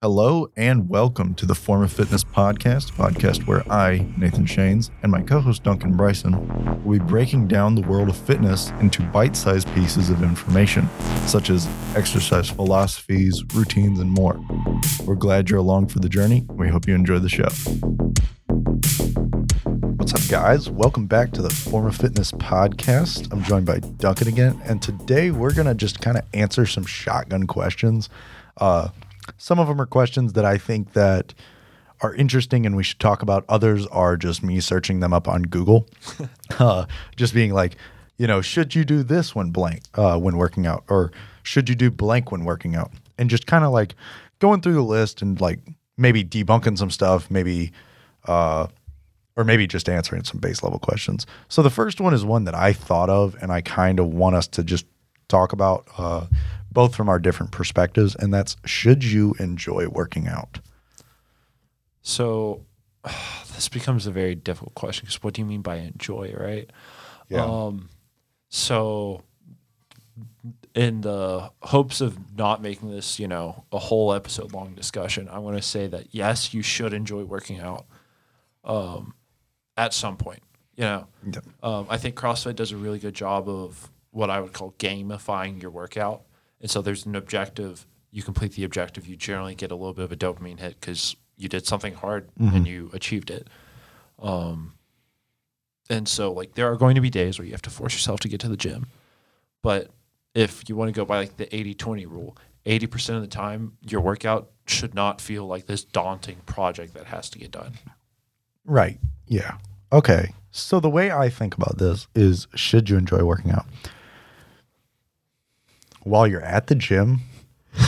Hello and welcome to the Form of Fitness podcast, podcast where I, Nathan Shanes, and my co host Duncan Bryson will be breaking down the world of fitness into bite sized pieces of information, such as exercise philosophies, routines, and more. We're glad you're along for the journey. We hope you enjoy the show. What's up, guys? Welcome back to the Form of Fitness podcast. I'm joined by Duncan again, and today we're to just kind of answer some shotgun questions. Uh, some of them are questions that I think that are interesting and we should talk about. Others are just me searching them up on Google, uh, just being like, you know, should you do this when blank uh, when working out, or should you do blank when working out, and just kind of like going through the list and like maybe debunking some stuff, maybe. Uh, or maybe just answering some base level questions. So the first one is one that I thought of, and I kind of want us to just talk about. Uh, both from our different perspectives, and that's should you enjoy working out? So this becomes a very difficult question because what do you mean by enjoy, right? Yeah. Um, so in the hopes of not making this, you know, a whole episode long discussion, I want to say that yes, you should enjoy working out um, at some point. You know, Yeah. um, I think CrossFit does a really good job of what I would call gamifying your workout. And so there's an objective. You complete the objective, you generally get a little bit of a dopamine hit because you did something hard and you achieved it. Um, and so like there are going to be days where you have to force yourself to get to the gym. But if you want to go by like the 80-20 rule, 80% of the time your workout should not feel like this daunting project that has to get done. Right. Yeah. Okay. So the way I think about this is should you enjoy working out? While you're at the gym,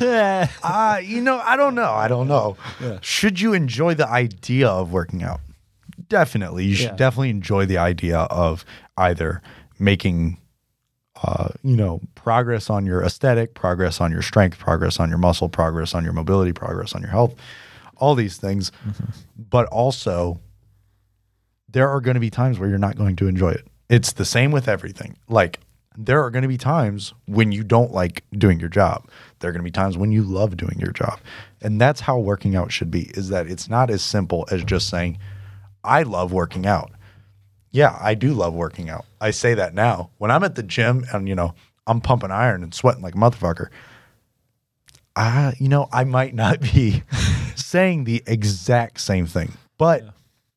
uh, you know, I don't know. I don't know. Yeah. Should you enjoy the idea of working out? Definitely. You should Yeah. definitely enjoy the idea of either making uh, you know, progress on your aesthetic, progress on your strength, progress on your muscle, progress on your mobility, progress on your health, all these things. But also, there are going to be times where you're not going to enjoy it. It's the same with everything. Like, there are going to be times when you don't like doing your job. There are going to be times when you love doing your job. And that's how working out should be is that it's not as simple as just saying, I love working out. Yeah, I do love working out. I say that now. When I'm at the gym and, you know, I'm pumping iron and sweating like a motherfucker, I, you know, I might not be saying the exact same thing, but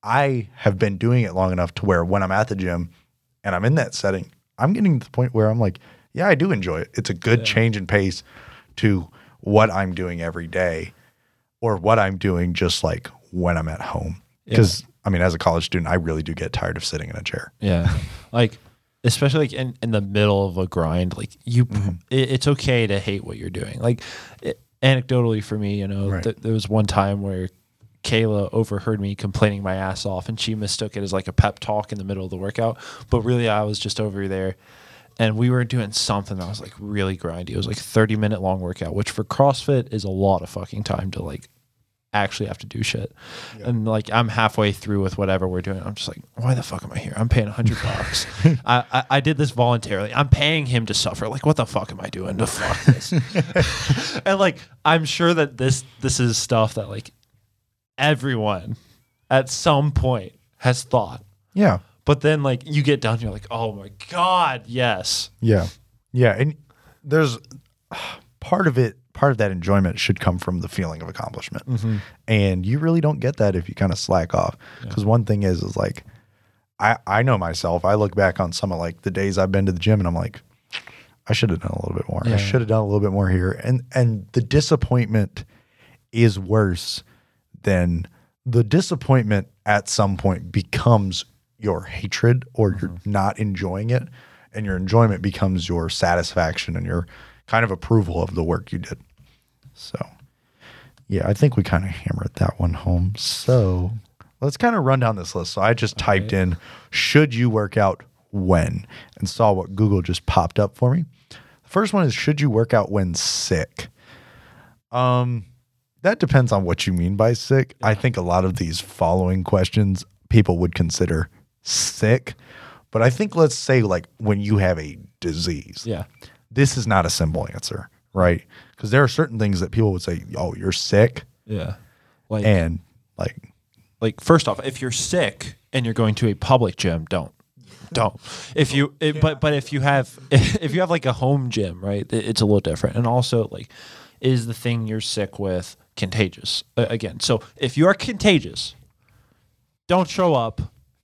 I have been doing it long enough to where when I'm at the gym and I'm in that setting, I'm getting to the point where I'm like, yeah, I do enjoy it. It's a good change in pace to what I'm doing every day or what I'm doing just like when I'm at home. Because I mean, as a college student, I really do get tired of sitting in a chair. Yeah. like especially like in, in the middle of a grind, like you mm-hmm. it, it's okay to hate what you're doing. Like it, anecdotally for me, you know, Right. th- there was one time where Kayla overheard me complaining my ass off and she mistook it as like a pep talk in the middle of the workout. But really I was just over there and we were doing something that was like really grindy. It was like a 30 minute long workout, which for CrossFit is a lot of fucking time to like actually have to do shit. And like I'm halfway through with whatever we're doing. I'm just like, why the fuck am I here? I'm paying a hundred bucks. I, I I did this voluntarily. I'm paying him to suffer. Like, what the fuck am I doing to fuck this? and like, I'm sure that this this is stuff that like everyone at some point has thought. Yeah. But then like you get done, you're like, oh my god, yes. Yeah. Yeah. And there's part of it, part of that enjoyment should come from the feeling of accomplishment. Mm-hmm. And you really don't get that if you kind of slack off. Because one thing is, is like, I, I know myself. I look back on some of like the days I've been to the gym and I'm like, I should have done a little bit more. Yeah. I should have done a little bit more here. And and the disappointment is worse than the disappointment at some point becomes your hatred or you're not enjoying it and your enjoyment becomes your satisfaction and your kind of approval of the work you did. So, yeah, I think we kind of hammered that one home. So, let's kind of run down this list. So, I just typed in should you work out when and saw what Google just popped up for me. The first one is should you work out when sick? Um that depends on what you mean by sick. I think a lot of these following questions people would consider sick, but I think let's say like when you have a disease. Yeah. This is not a simple answer. right? Because there are certain things that people would say, "Oh, you're sick," Yeah. Like and like, like first off, if you're sick and you're going to a public gym, don't. Don't. If you it, but but if you have if you have like a home gym, right? It's a little different. And also like is the thing you're sick with contagious? Uh, again, so if you are contagious, don't show up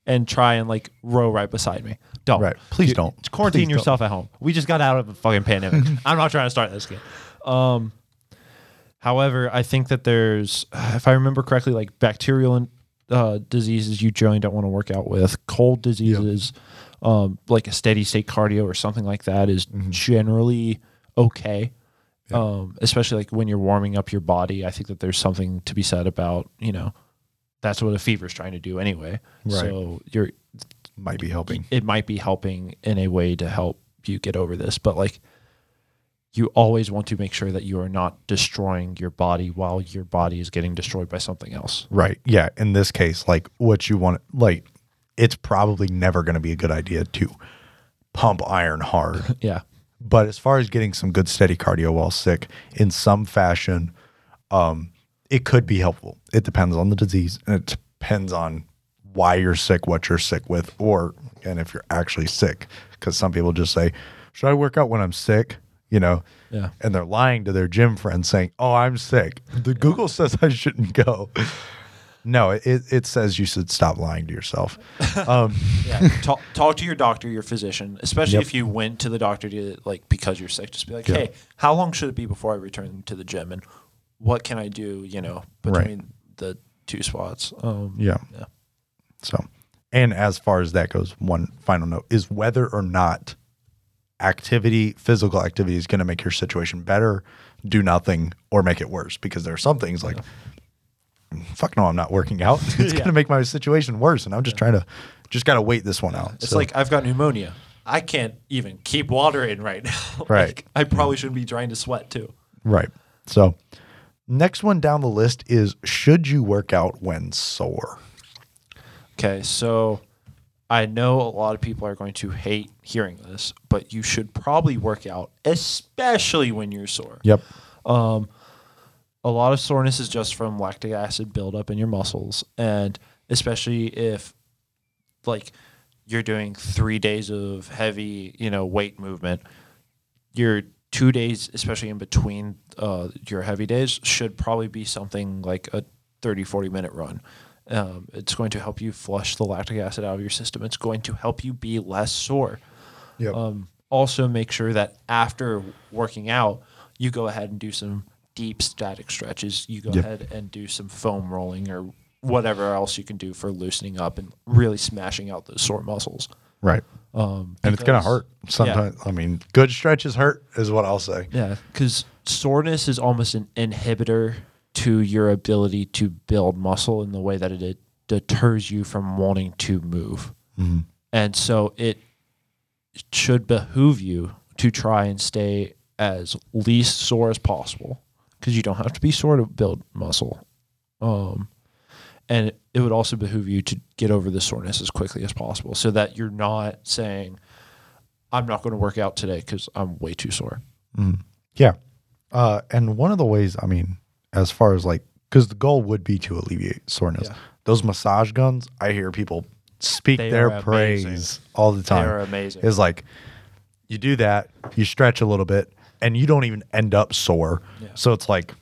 and try and like row right beside me. Don't. Right. Please You- don't. Quarantine Please don't. yourself at home. We just got out of a fucking pandemic. I'm not trying to start this again. Um However, I think that there's, if I remember correctly, like bacterial uh, diseases you generally don't want to work out with. Cold diseases, um, like a steady state cardio or something like that, is Mm-hmm. generally okay. Um, especially like when you're warming up your body. I think that there's something to be said about you know that's what a fever is trying to do anyway. Right. So you're might be helping. it might be helping in a way to help you get over this but like you always want to make sure that you are not destroying your body while your body is getting destroyed by something else Right. Yeah. In this case, like what you want, like it's probably never going to be a good idea to pump iron hard. yeah but as far as getting some good steady cardio while sick in some fashion, um, it could be helpful. It depends on the disease and it depends on why you're sick, what you're sick with, or and if you're actually sick. Because some people just say, "Should I work out when I'm sick?" You know, Yeah. and they're lying to their gym friends saying, "Oh, I'm sick." The Google says I shouldn't go. No, it, it says you should stop lying to yourself. Um, yeah talk, talk to your doctor your physician especially Yep. if you went to the doctor to like because you're sick just be like Yeah. hey how long should it be before i return to the gym and what can i do you know Right. between the two spots um Yeah. yeah So, and as far as that goes, one final note is whether or not activity, physical activity is going to make your situation better, do nothing, or make it worse. Because there are some things like, fuck no, I'm not working out. It's Yeah. going to make my situation worse. And I'm just trying to, just got to wait this one out. It's So, like I've got pneumonia. I can't even keep water in right now. Right. Like, I probably shouldn't be trying to sweat too. right. So, next one down the list is should you work out when sore? Okay, so I know a lot of people are going to hate hearing this, but you should probably work out, especially when you're sore. Yep. Um, a lot of soreness is just from lactic acid buildup in your muscles, and especially if, like, you're doing three days of heavy, you know, weight movement, your two days, especially in between uh, your heavy days, should probably be something like a 30, 40 minute run. Um, it's going to help you flush the lactic acid out of your system. It's going to help you be less sore. Yep. Um, also, make sure that after working out, you go ahead and do some deep static stretches. You go Yep. ahead and do some foam rolling or whatever else you can do for loosening up and really smashing out those sore muscles. right. Um, And it's going to hurt sometimes. I mean, good stretches hurt is what I'll say. Yeah, because soreness is almost an inhibitor to your ability to build muscle in the way that it deters you from wanting to move. And so it should behoove you to try and stay as least sore as possible because you don't have to be sore to build muscle. Um, and it, it would also behoove you to get over the soreness as quickly as possible so that you're not saying, I'm not going to work out today because I'm way too sore. Yeah. Uh, and one of the ways, I mean, as far as like, because the goal would be to alleviate soreness. Yeah. Those massage guns, I hear people speak They their praise amazing. all the time. They are amazing. Is like, you do that, you stretch a little bit, and you don't even end up sore. Yeah. So it's like,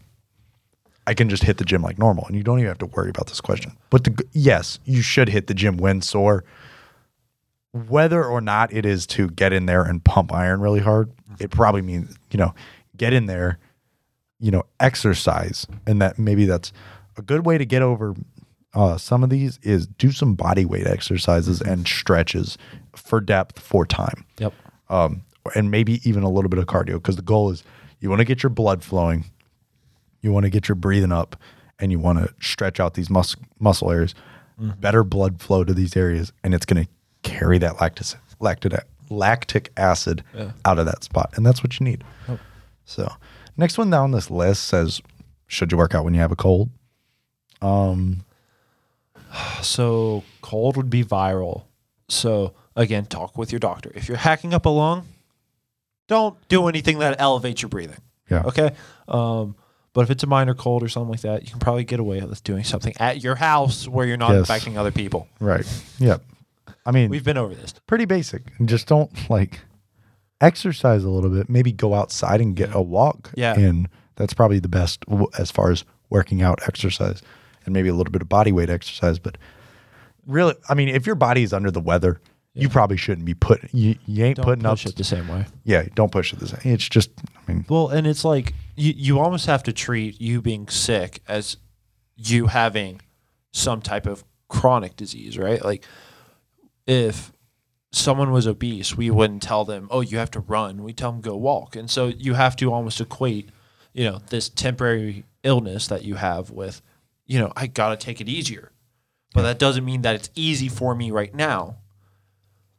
I can just hit the gym like normal, and you don't even have to worry about this question. But the, yes, you should hit the gym when sore. Whether or not it is to get in there and pump iron really hard, it probably means, you know, get in there, you know, exercise. And that maybe that's a good way to get over uh, some of these is do some body weight exercises and stretches for depth for time. Yep. Um, and maybe even a little bit of cardio because the goal is you want to get your blood flowing, you want to get your breathing up, and you want to stretch out these mus- muscle areas. Better blood flow to these areas, and it's going to carry that lactic lactic lactic acid out of that spot, and that's what you need. So, next one down this list says, "Should you work out when you have a cold?" Um, so cold would be viral. So again, talk with your doctor. If you're hacking up a lung, don't do anything that elevates your breathing. Yeah. Okay. Um, but if it's a minor cold or something like that, you can probably get away with doing something at your house where you're not Yes. infecting other people. Right. Yep. I mean, We've been over this. pretty basic. And just don't like exercise a little bit. Maybe go outside and get a walk. Yeah. And that's probably the best w- as far as working out exercise and maybe a little bit of body weight exercise. But really, I mean, if your body is under the weather, you probably shouldn't be put. You, you ain't Don't putting up. push it the same way. Yeah, don't push it the same. It's just, I mean, Well, and it's like you, you almost have to treat you being sick as you having some type of chronic disease, right? Like if someone was obese, we wouldn't tell them, "Oh, you have to run." We tell them go walk. And so you have to almost equate, you know, this temporary illness that you have with, you know, I got to take it easier. But that doesn't mean that it's easy for me right now.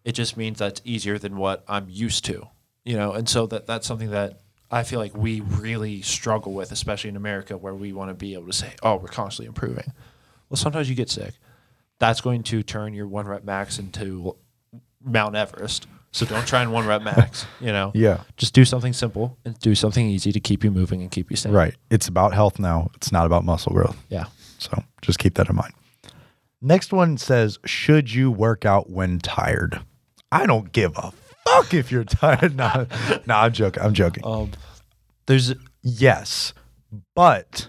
It just means that's easier than what I'm used to, you know. And so that that's something that I feel like we really struggle with, especially in America, where we want to be able to say, "Oh, we're constantly improving." Well, sometimes you get sick. That's going to turn your one rep max into Mount Everest. So don't try and one rep max. You know, yeah. just do something simple and do something easy to keep you moving and keep you sane. Right. It's about health now. It's not about muscle growth. Yeah. So just keep that in mind. Next one says, Should you work out when tired? I don't give a fuck if you're tired. no, no, I'm joking. I'm joking. Um, there's yes, but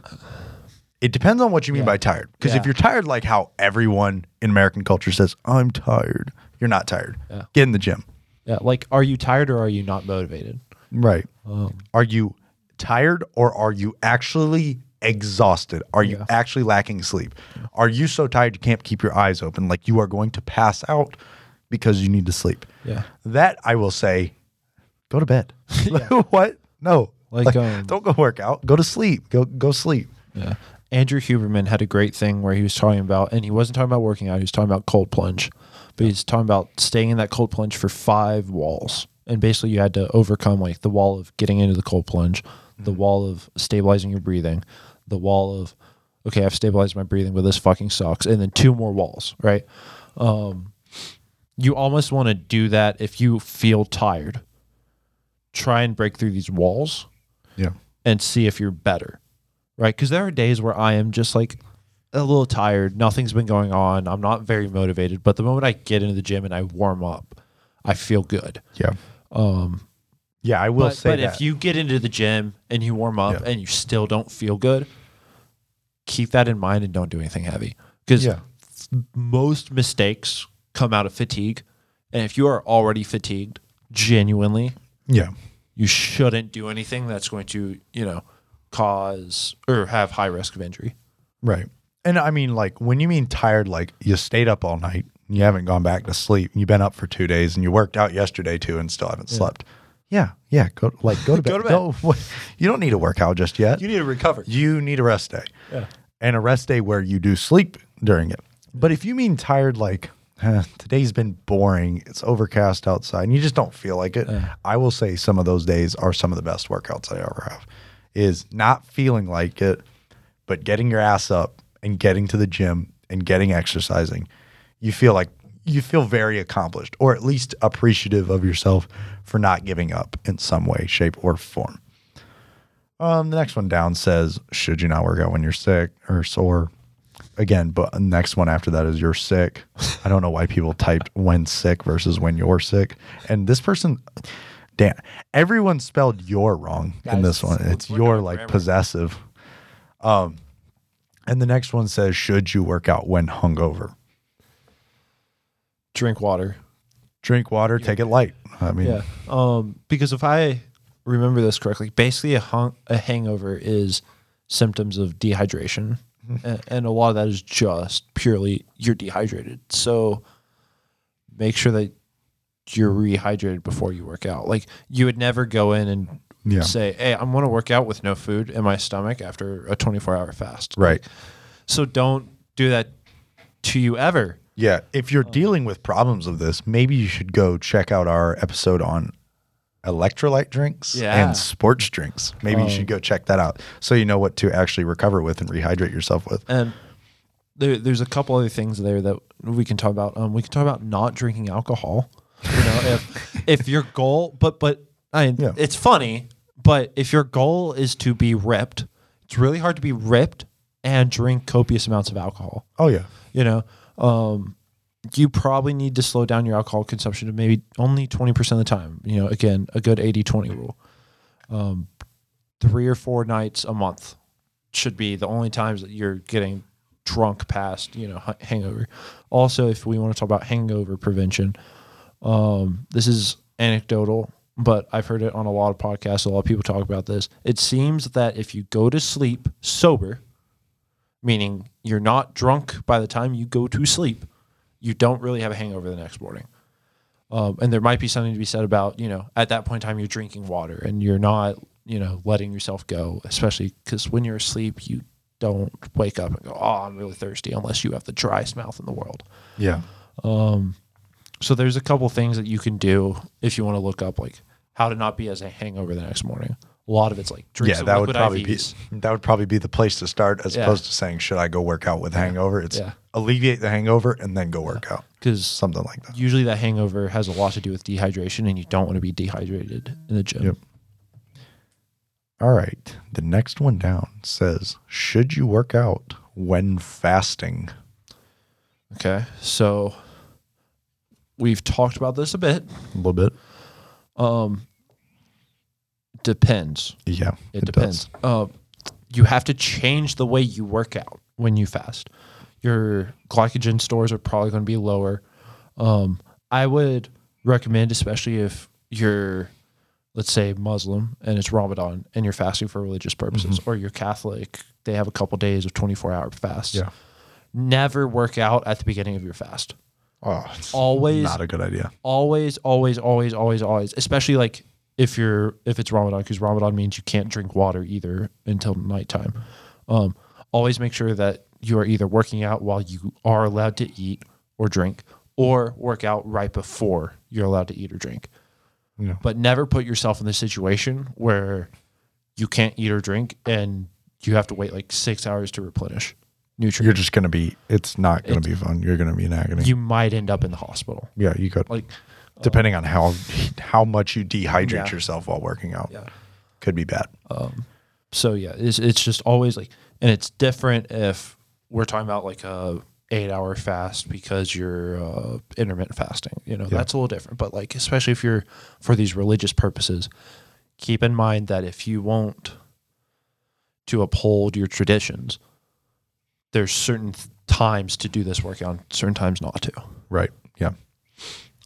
it depends on what you mean Yeah. by tired. Because if you're tired, like how everyone in American culture says, I'm tired, you're not tired. Yeah. Get in the gym. yeah, like, are you tired or are you not motivated? Right. Um, Are you tired or are you actually exhausted? Are you Yeah. actually lacking sleep? Are you so tired you can't keep your eyes open? Like you are going to pass out because you need to sleep. yeah. That I will say, go to bed. what? No. Like, um, don't go work out. Go to sleep. Go go sleep. Yeah. Andrew Huberman had a great thing where he was talking about, and he wasn't talking about working out, he was talking about cold plunge, but he's talking about staying in that cold plunge for five walls. And basically, you had to overcome like the wall of getting into the cold plunge, the wall of stabilizing your breathing, the wall of, okay, I've stabilized my breathing, but this fucking sucks. And then two more walls, right? Um, you almost want to do that if you feel tired. Try and break through these walls Yeah. and see if you're better. Right? Because there are days where I am just like a little tired. Nothing's been going on. I'm not very motivated. But the moment I get into the gym and I warm up, I feel good. Yeah. Um, Yeah, I will but say but that. if you get into the gym and you warm up Yeah. and you still don't feel good, keep that in mind and don't do anything heavy. Because yeah. most mistakes come out of fatigue. And if you are already fatigued, genuinely, Yeah. you shouldn't do anything that's going to, you know, cause or have high risk of injury. Right. And I mean, like, when you mean tired, like you stayed up all night, you haven't gone back to sleep, you've been up for two days, and you worked out yesterday too, and still haven't slept. Yeah, yeah. Go like go to bed. Go to bed. Go- you don't need to work out just yet. You need to recover. You need a rest day, Yeah. and a rest day where you do sleep during it. But if you mean tired, like "Huh, today's been boring, it's overcast outside, and you just don't feel like it, Yeah. I will say some of those days are some of the best workouts I ever have. Is not feeling like it, but getting your ass up and getting to the gym and getting exercising, you feel like you feel very accomplished or at least appreciative of yourself for not giving up in some way, shape, or form. Um, the next one down says, should you not work out when you're sick or sore? Again, but next one after that is you're sick. I don't know why people typed when sick versus when you're sick. And this person, Dan, everyone spelled your wrong in this one. It's your like grammar. possessive. Um, and the next one says, should you work out when hungover? Drink water. Drink water, take it light. I mean, Yeah. Um, because if I remember this correctly, basically a hung, a hangover is symptoms of dehydration, and, and a lot of that is just purely you're dehydrated. So make sure that you're rehydrated before you work out. Like you would never go in and Yeah. say, "Hey, I'm going to work out with no food in my stomach after a 24 hour fast." right. So don't do that to you ever. Yeah. If you're dealing with problems of this, maybe you should go check out our episode on electrolyte drinks Yeah. and sports drinks. Maybe you Um, should go check that out so you know what to actually recover with and rehydrate yourself with. And there, there's a couple other things there that we can talk about. Um, we can talk about not drinking alcohol. You know, if if your goal, but but I mean, Yeah. it's funny, But if your goal is to be ripped, it's really hard to be ripped and drink copious amounts of alcohol. Oh yeah. You know, um, you probably need to slow down your alcohol consumption to maybe only 20% of the time. You know, again, a good 80 20 rule. Um, three or four nights a month should be the only times that you're getting drunk past, you know, hangover. Also, if we want to talk about hangover prevention, um, this is anecdotal, but I've heard it on a lot of podcasts. A lot of people talk about this. It seems that if you go to sleep sober, meaning you're not drunk by the time you go to sleep, you don't really have a hangover the next morning. Um, and there might be something to be said about, you know, at that point in time, you're drinking water and you're not, you know, letting yourself go, especially because when you're asleep, you don't wake up and go, oh, I'm really thirsty unless you have the driest mouth in the world. Yeah. So there's a couple things that you can do if you want to look up like how to not be as a hangover the next morning. A lot of it's like drink Yeah, that would probably IVs. be that would probably be the place to start as Yeah. opposed to saying should I go work out with hangover? It's Yeah. alleviate the hangover and then go work out. because Something like that. usually that hangover has a lot to do with dehydration, and you don't want to be dehydrated in the gym. Yep. All right. The next one down says, should you work out when fasting? Okay, so we've talked about this a bit. A little bit. Um, Depends. Yeah. It, depends. Uh, you have to change the way you work out when you fast. Your glycogen stores are probably going to be lower. Um, I would recommend, especially if you're, let's say, Muslim and it's Ramadan and you're fasting for religious purposes, or you're Catholic, they have a couple days of 24 hour fast. Yeah. Never work out at the beginning of your fast. Oh, it's Always not a good idea. always, always, always, always, always, especially like if you're if it's Ramadan, because Ramadan means you can't drink water either until nighttime. Um, always make sure that you are either working out while you are allowed to eat or drink, or work out right before you're allowed to eat or drink. Yeah. But never put yourself in the situation where you can't eat or drink and you have to wait like six hours to replenish nutrients. You're just going to be, it's not going to be fun. You're going to be in agony. You might end up in the hospital. yeah, you could. Like, Depending on how how much you dehydrate Yeah. yourself while working out. yeah. Could be bad. so yeah, it's it's just always like, and it's different if we're talking about like a eight hour fast because you're uh, intermittent fasting. You know, that's a little different. But like, especially if you're for these religious purposes, keep in mind that if you want to uphold your traditions, there's certain th- times to do this workout, certain times not to. Right. Yeah.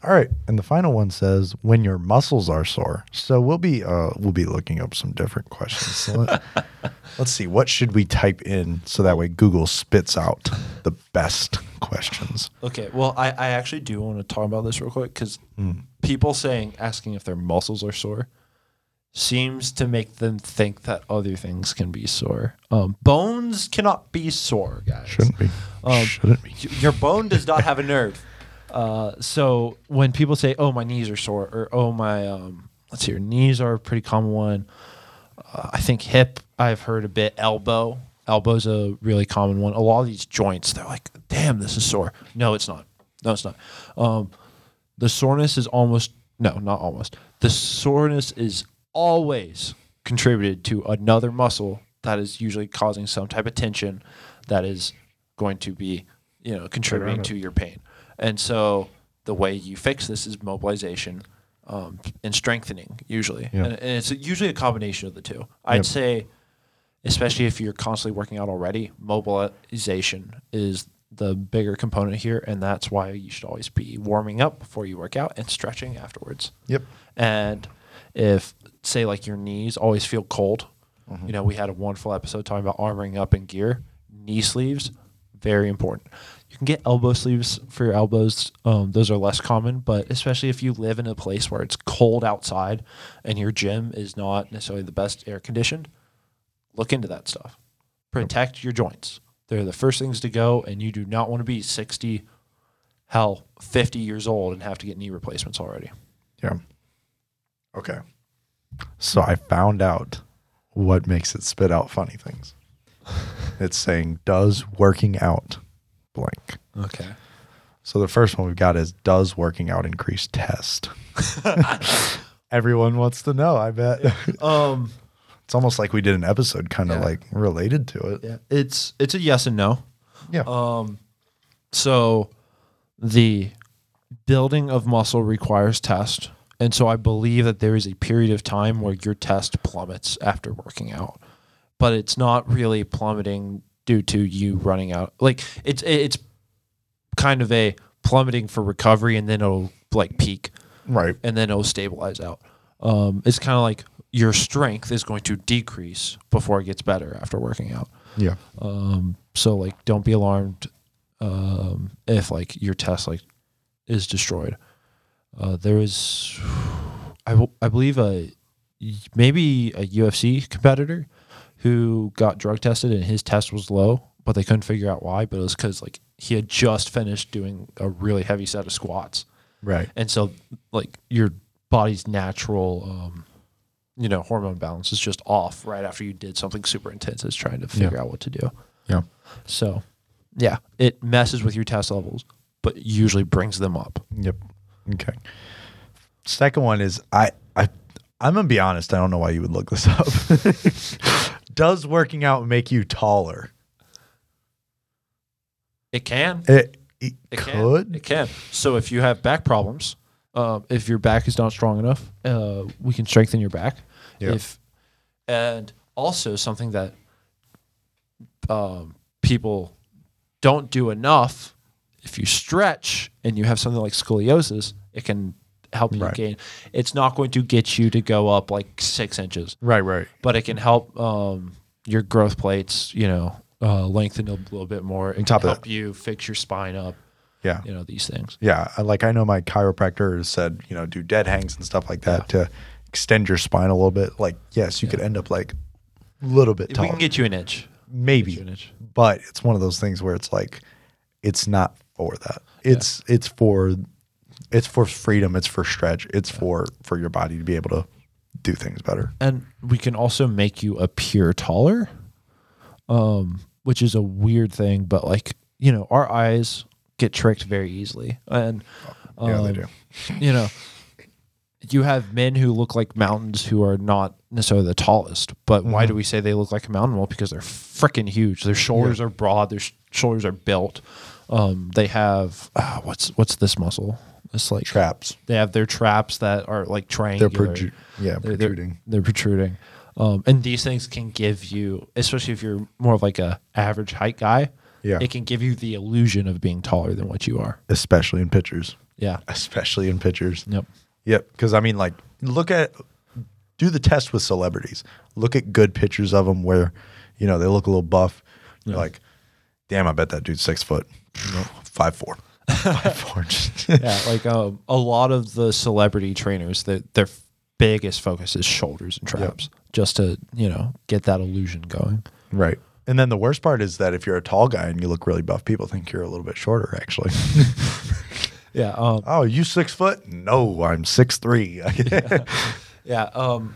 All right. And the final one says when your muscles are sore. So we'll be uh we'll be looking up some different questions. So let, let's see. What should we type in so that way Google spits out the best questions? Okay, well, I, I actually do want to talk about this real quick because people saying asking if their muscles are sore seems to make them think that other things can be sore. Um, bones cannot be sore, guys. Shouldn't be. Um, Shouldn't be. Your bone does not have a nerve. Uh, so when people say, "Oh, my knees are sore," or "Oh, my," um, let's see, your knees are a pretty common one. Uh, I think hip. I've heard a bit. Elbow. Elbow's a really common one. A lot of these joints, they're like, "Damn, this is sore." No, it's not. No, it's not. Um, the soreness is almost no, not almost. The soreness is always contributed to another muscle that is usually causing some type of tension that is going to be, you know, contributing to your pain. And so the way you fix this is mobilization um, and strengthening usually. Yeah. And, and it's usually a combination of the two. I'd Yep. say especially if you're constantly working out already, mobilization is the bigger component here, and that's why you should always be warming up before you work out and stretching afterwards. Yep. And if say like your knees always feel cold, Mm-hmm. you know, we had a wonderful episode talking about armoring up in gear. Knee sleeves, very important. Can get elbow sleeves for your elbows. Um, those are less common, but especially if you live in a place where it's cold outside and your gym is not necessarily the best air conditioned, look into that stuff. Protect your joints. They're the first things to go, and you do not want to be 60, hell, 50 years old and have to get knee replacements already. Yeah. Okay. So I found out what makes it spit out funny things. It's saying, does working out blank? Okay. So the first one we've got is, does working out increase test? Everyone wants to know. I bet Um, it's almost like we did an episode kind of Yeah. like related to it. yeah, it's it's a yes and no. Yeah. Um, so the building of muscle requires test. And so I believe that there is a period of time where your test plummets after working out. But it's not really plummeting due to you running out. Like it's it's kind of a plummeting for recovery and then it'll like peak right. and then it'll stabilize out. Um, it's kind of like your strength is going to decrease before it gets better after working out. Yeah. Um, so like, don't be alarmed um, if like your test like is destroyed. Uh, there is, I, w- I believe a maybe a UFC competitor who got drug tested and his test was low, but they couldn't figure out why. But it was because like he had just finished doing a really heavy set of squats, Right. and so like your body's natural. Um, you know, hormone balance is just off right after you did something super intense. Is trying to figure out what to do. Yeah. So, yeah, it messes with your test levels, but usually brings them up. Yep. Okay. Second one is I I I'm gonna be honest. I don't know why you would look this up. Does working out make you taller? It can. It, it, It could. Can. It can. So if you have back problems, uh, if your back is not strong enough, uh, we can strengthen your back. Yeah. If and also something that um, people don't do enough. If you stretch and you have something like scoliosis, it can help you Right. gain. It's not going to get you to go up like six inches. Right. Right. but it can help um, your growth plates, you know, uh, lengthen a little bit more. It can top of help you fix your spine up, Yeah. you know, these things. Yeah. Like I know my chiropractor has said, you know, do dead hangs and stuff like that to extend your spine a little bit. Like, yes, you could end up like a little bit taller. We can get you an inch. maybe an inch. but it's one of those things where it's like it's not for that it's it's for it's for freedom it's for stretch it's for for your body to be able to do things better And we can also make you appear taller, um, which is a weird thing, but like, you know, our eyes get tricked very easily. And, um, yeah they do you know, you have men who look like mountains who are not necessarily the tallest. But why Mm-hmm. do we say they look like a mountain? Well, because they're freaking huge. Their shoulders are broad. Their sh- shoulders are built. Um, they have uh, what's what's this muscle? It's like traps they have their traps that are like they're triangular. protru- yeah They're- they're- protruding They're, protruding. Um, and these things can give you, especially if you're more of like a average height guy, Yeah. it can give you the illusion of being taller than what you are. especially in pictures Yeah. especially in pictures Yep. yep because i mean like look at do the test with celebrities look at good pictures of them where you know they look a little buff you're like damn i bet that dude's six foot five four yeah, like um, a lot of the celebrity trainers, that their biggest focus is shoulders and traps, just to you know get that illusion going. Right. And then the worst part is that if you're a tall guy and you look really buff, people think you're a little bit shorter, actually. Yeah, um, oh, you six foot? No, I'm six three. yeah, um,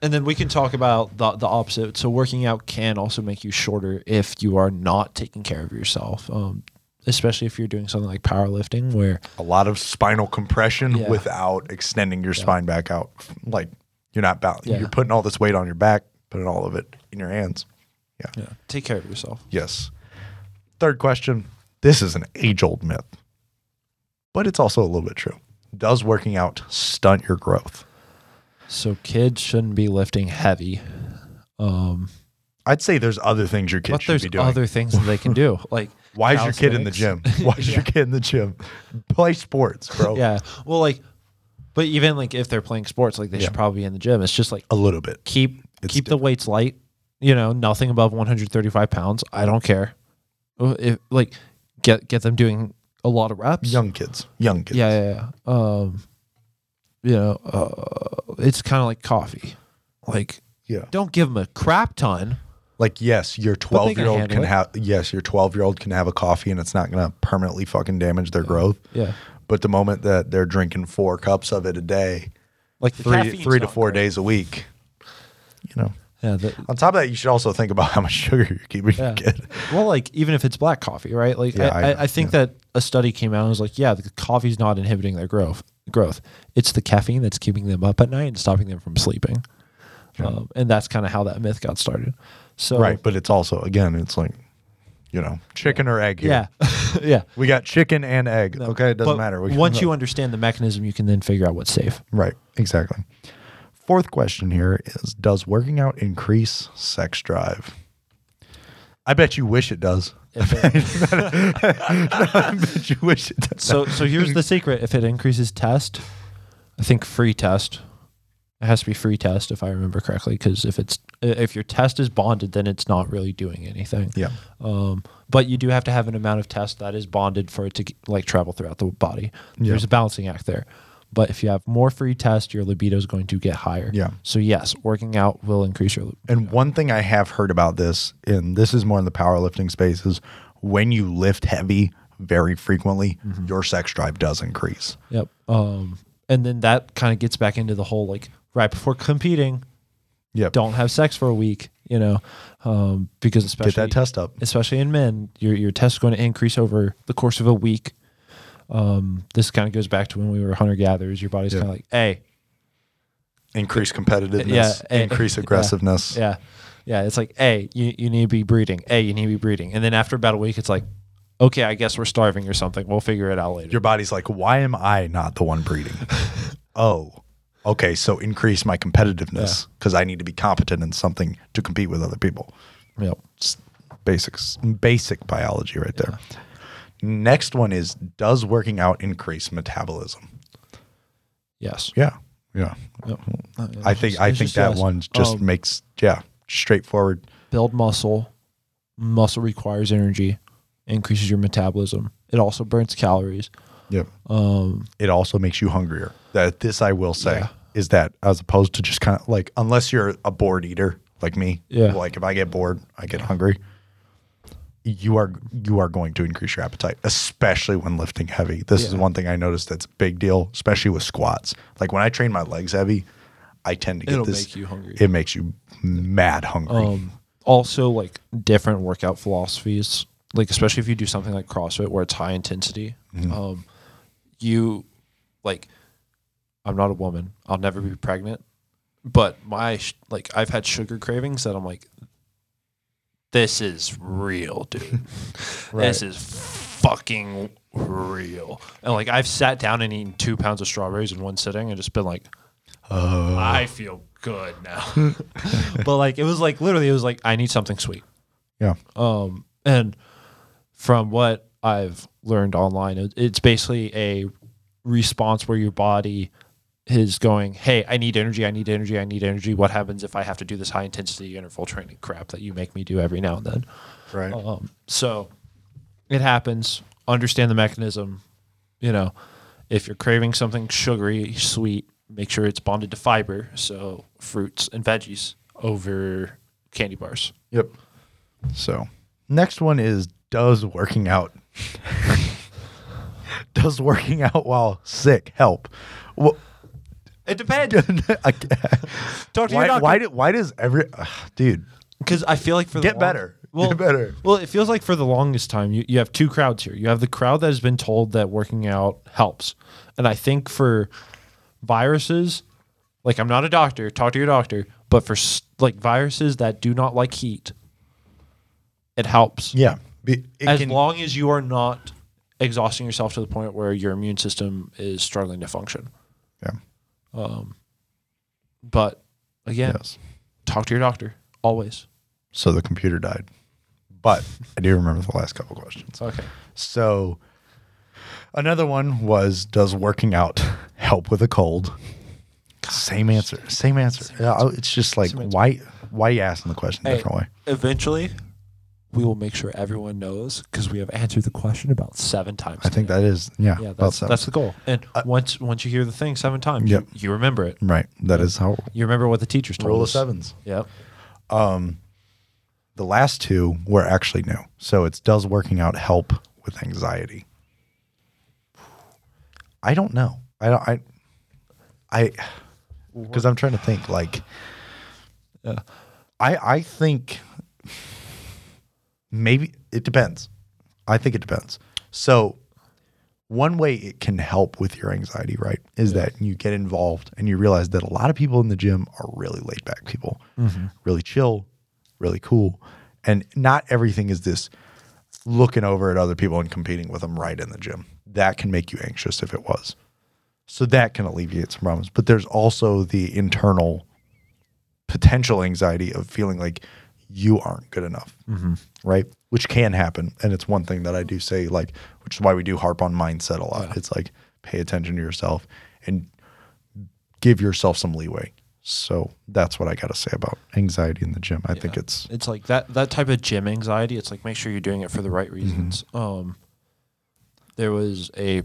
and then we can talk about the the opposite. So working out can also make you shorter if you are not taking care of yourself, um, especially if you're doing something like powerlifting, where a lot of spinal compression Yeah. without extending your spine back out. Like you're not bound. Yeah. You're putting all this weight on your back, putting all of it in your hands. Yeah. yeah, take care of yourself. Yes. Third question. This is an age old myth, but it's also a little bit true. Does working out stunt your growth? So kids shouldn't be lifting heavy. Um, I'd say there's other things your kid but should there's be doing. other things that they can do, like Why is your kid in the gym? Why is your kid in the gym? Play sports, bro. yeah. Well, like, but even like if they're playing sports, like they Yeah. should probably be in the gym. It's just like A little bit. keep It's keep the weights light. You know, nothing above 135 pounds. I don't care. If like get get them doing a lot of reps. Young kids. Young kids. Yeah, yeah, yeah. Um, you know, uh, it's kind of like coffee. Like, Yeah. don't give them a crap ton. Like, yes, your they 12 can year old can have, yes, your 12 year old can have a coffee and it's not going to permanently fucking damage their growth. Yeah, But the moment that they're drinking four cups of it a day, like three, three to four great. days a week, you know, Yeah, the, on top of that, you should also think about how much sugar you're keeping Yeah. your kid. Well, like even if it's black coffee, right? Like Yeah, I, I I, think that a study came out and was like, yeah, the coffee's not inhibiting their growth. growth. It's the caffeine that's keeping them up at night and stopping them from sleeping. Um, and that's kind of how that myth got started. So Right, but it's also again, it's like, you know, chicken or egg. Here. yeah, yeah. we got chicken and egg. Okay, it doesn't But matter. We once you understand the mechanism, you can then figure out what's safe. right, exactly. Fourth question here is: Does working out increase sex drive? I bet you wish it does. It- I bet you wish it does. so so here's the secret: if it increases test, I think free test. It has to be free test if I remember correctly, because if it's if your test is bonded, then it's not really doing anything. Yeah. Um, but you do have to have an amount of test that is bonded for it to like travel throughout the body. Yeah. There's a balancing act there. But if you have more free test, your libido is going to get higher. Yeah. So yes, working out will increase your. libido. And one thing I have heard about this, and this is more in the powerlifting space, is when you lift heavy very frequently, Mm-hmm. your sex drive does increase. Yep. Um, and then that kind of gets back into the whole like right before competing, Yep. don't have sex for a week. You know, um, because especially get that test up. especially in men, your your test is going to increase over the course of a week. Um, this kind of goes back to when we were hunter gatherers. Your body's Yeah. kind of like, hey, Increase competitiveness, Yeah, eh, increase yeah. aggressiveness. yeah, yeah. It's like, hey, you, you need to be breeding. Hey, you need to be breeding. And then after about a week, it's like, okay, I guess we're starving or something. We'll figure it out later. Your body's like, why am I not the one breeding? oh, okay. So increase my competitiveness because I need to be competent in something to compete with other people. Yep. It's basics, basic biology right there. Next one is Does working out increase metabolism? Yes. Yeah. Yeah. Yep. I think I think that yes. one just Um, makes yeah straightforward. build muscle. Muscle requires energy, increases your metabolism. It also burns calories. Yep. Um, It also makes you hungrier. That this I will say Yeah. is that as opposed to just kind of like unless you're a bored eater like me, Yeah. Like if I get bored, I get hungry. You are you are going to increase your appetite, especially when lifting heavy. This is one thing I noticed that's a big deal, especially with squats. Like when I train my legs heavy, I tend to get It'll this. make you hungry. It makes you mad hungry. um, also like different workout philosophies, like especially if you do something like CrossFit where it's high intensity. Um, you like, I'm not a woman. I'll never be pregnant, but my sh- like I've had sugar cravings that I'm like, this is real, dude. This is fucking real. And like I've sat down and eaten two pounds of strawberries in one sitting and just been like, I feel good now. but like it was like literally it was like I need something sweet. yeah. Um and from what I've learned online, it's basically a response where your body is going, "Hey, I need energy. I need energy. I need energy. What happens if I have to do this high intensity interval training crap that you make me do every now and then?" Right. Um, so it happens. Understand the mechanism. You know, if you're craving something sugary, sweet, make sure it's bonded to fiber. So fruits and veggies over candy bars. Yep. So, next one is does working out does working out while sick help? Well, It depends. I- Talk to your doctor. why, do, why does every ugh, dude Because I feel like for the get long- better? Well, get better. Well, it feels like for the longest time, you, you have two crowds here. You have the crowd that has been told that working out helps. And I think for viruses, like I'm not a doctor, talk to your doctor, but for s- like viruses that do not like heat, it helps. Yeah. Be- it as can- long as you are not exhausting yourself to the point where your immune system is struggling to function. yeah. Um, but again, Yes. talk to your doctor always. So the computer died. But I do remember the last couple questions. Okay. So another one was does working out help with a cold? Same answer. Same answer. Yeah, I- it's just like Same answer. why why you asking the question a Hey, different way? Eventually, we will make sure everyone knows because we have answered the question about seven times. I think that is yeah, yeah, about that's seven. that's the goal. And uh, once once you hear the thing seven times, Yep. you, you remember it. right. That is how You remember what the teachers told rule of sevens. Yep. Um, the last two were actually new. So it's does working out help with anxiety? I don't know. I don't I I because I'm trying to think like. I I think maybe it depends. I think it depends. So one way it can help with your anxiety, right, is that you get involved and you realize that a lot of people in the gym are really laid back people, mm-hmm. really chill, really cool. And not everything is this looking over at other people and competing with them right in the gym. That can make you anxious if it was. So that can alleviate some problems. But there's also the internal potential anxiety of feeling like you aren't good enough, right? Which can happen, and it's one thing that I do say, like, which is why we do harp on mindset a lot. It's like pay attention to yourself and give yourself some leeway. So that's what I got to say about anxiety in the gym. I think it's it's like that that type of gym anxiety it's like make sure you're doing it for the right reasons um there was a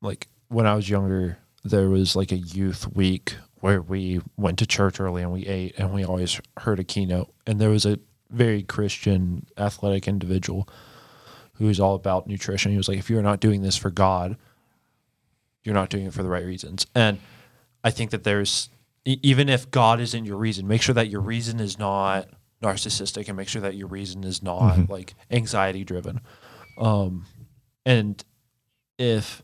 like when i was younger there was like a youth week where we went to church early and we ate and we always heard a keynote. And there was a very christian athletic individual who was all about nutrition. He was like if you're not doing this for god you're not doing it for the right reasons. And i think that there's even if god isn't your reason make sure that your reason is not narcissistic and make sure that your reason is not like anxiety driven. Um and if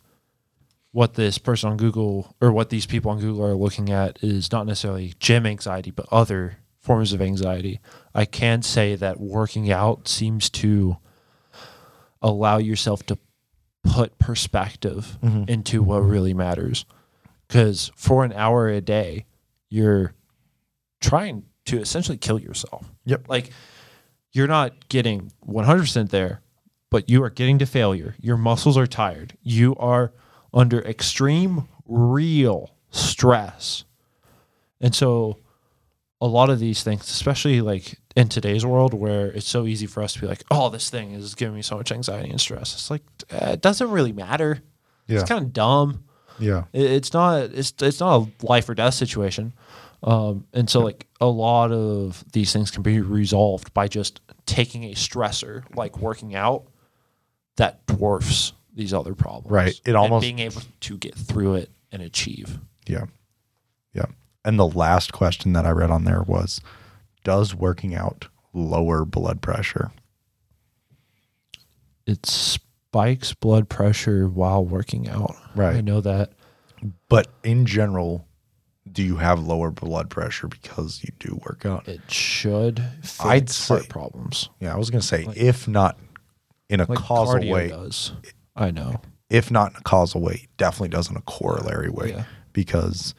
what this person on google or what these people on google are looking at is not necessarily gym anxiety but other forms of anxiety. I can say that working out seems to allow yourself to put perspective mm-hmm. into what really matters. Because for an hour a day you're trying to essentially kill yourself. Yep. like you're not getting 100% there but you are getting to failure. Your muscles are tired. You are under extreme real stress. And so a lot of these things especially like in today's world where it's so easy for us to be like oh this thing is giving me so much anxiety and stress. It's like uh, it doesn't really matter. Yeah. it's kind of dumb. Yeah. it- it's not it's it's not a life or death situation. Um, and so like a lot of these things can be resolved by just taking a stressor like working out that dwarfs these other problems Right. It almost- being able to get through it and achieve Yeah. Yeah. And the last question that I read on there was Does working out lower blood pressure? it spikes blood pressure while working out Right. i know that But in general, do you have lower blood pressure because you do work out? it should fix I'd say- problems Yeah, I was going to say, if not in a like causal way, does i know if not in a causal way, definitely does in a corollary way Yeah. because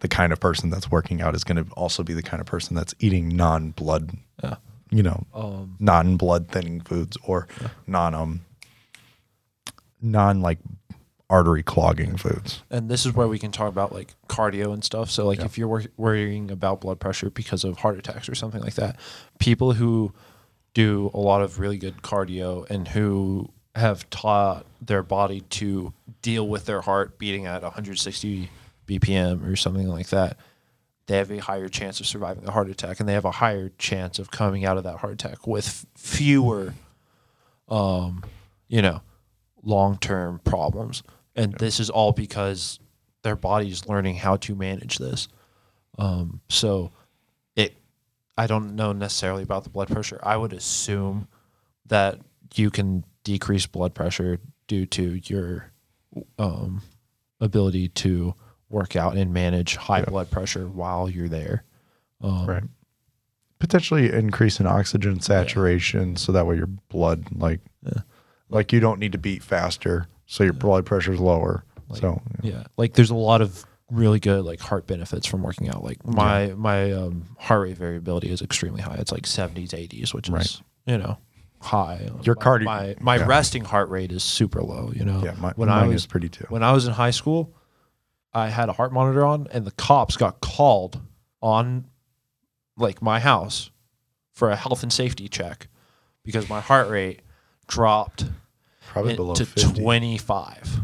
the kind of person that's working out is going to also be the kind of person that's eating non blood, Yeah. you know, um non blood thinning foods or non um non like artery clogging foods. and this is where we can talk about like cardio and stuff. So like if you're wor- worrying about blood pressure because of heart attacks or something like that, people who do a lot of really good cardio and who have taught their body to deal with their heart beating at 160 BPM or something like that, they have a higher chance of surviving a heart attack and they have a higher chance of coming out of that heart attack with fewer um, you know, long term problems. And this is all because their body is learning how to manage this. Um, so it, I don't know necessarily about the blood pressure. I would assume that you can decrease blood pressure due to your um, ability to work out and manage high blood pressure while you're there. Um, Right. Potentially increase in oxygen saturation so that way your blood like like you don't need to beat faster so your blood pressure is lower. so Yeah, like there's a lot of really good like heart benefits from working out. Like my my um, heart rate variability is extremely high. It's like 70s, 80s, which is Right. you know high. Your my, cardio- my my yeah. resting heart rate is super low. You know, yeah, my, when mine I was is pretty too. when I was in high school, I had a heart monitor on, and the cops got called on like my house for a health and safety check because my heart rate dropped Probably below to 50. 25.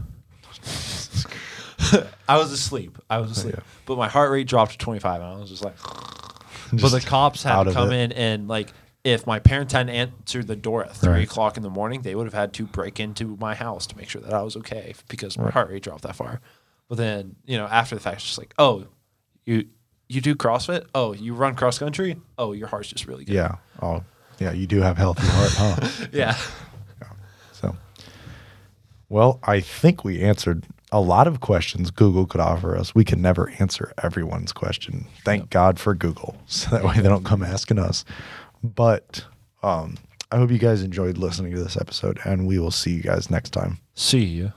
I was asleep. I was asleep. yeah. But my heart rate dropped to 25 and I was just like But the cops had to come in and like if my parents hadn't answered the door at three Right. o'clock in the morning, they would have had to break into my house to make sure that I was okay because my Right. heart rate dropped that far. But then, you know, after the fact, it's just like, oh, you you do CrossFit? Oh, you run cross country? Oh, your heart's just really good. Yeah. Oh, yeah. You do have healthy heart, huh? Yeah. So, Well, I think we answered a lot of questions Google could offer us. We can never answer everyone's question. Thank God for Google. So that way they don't come asking us. But um, I hope you guys enjoyed listening to this episode, and we will see you guys next time. See ya.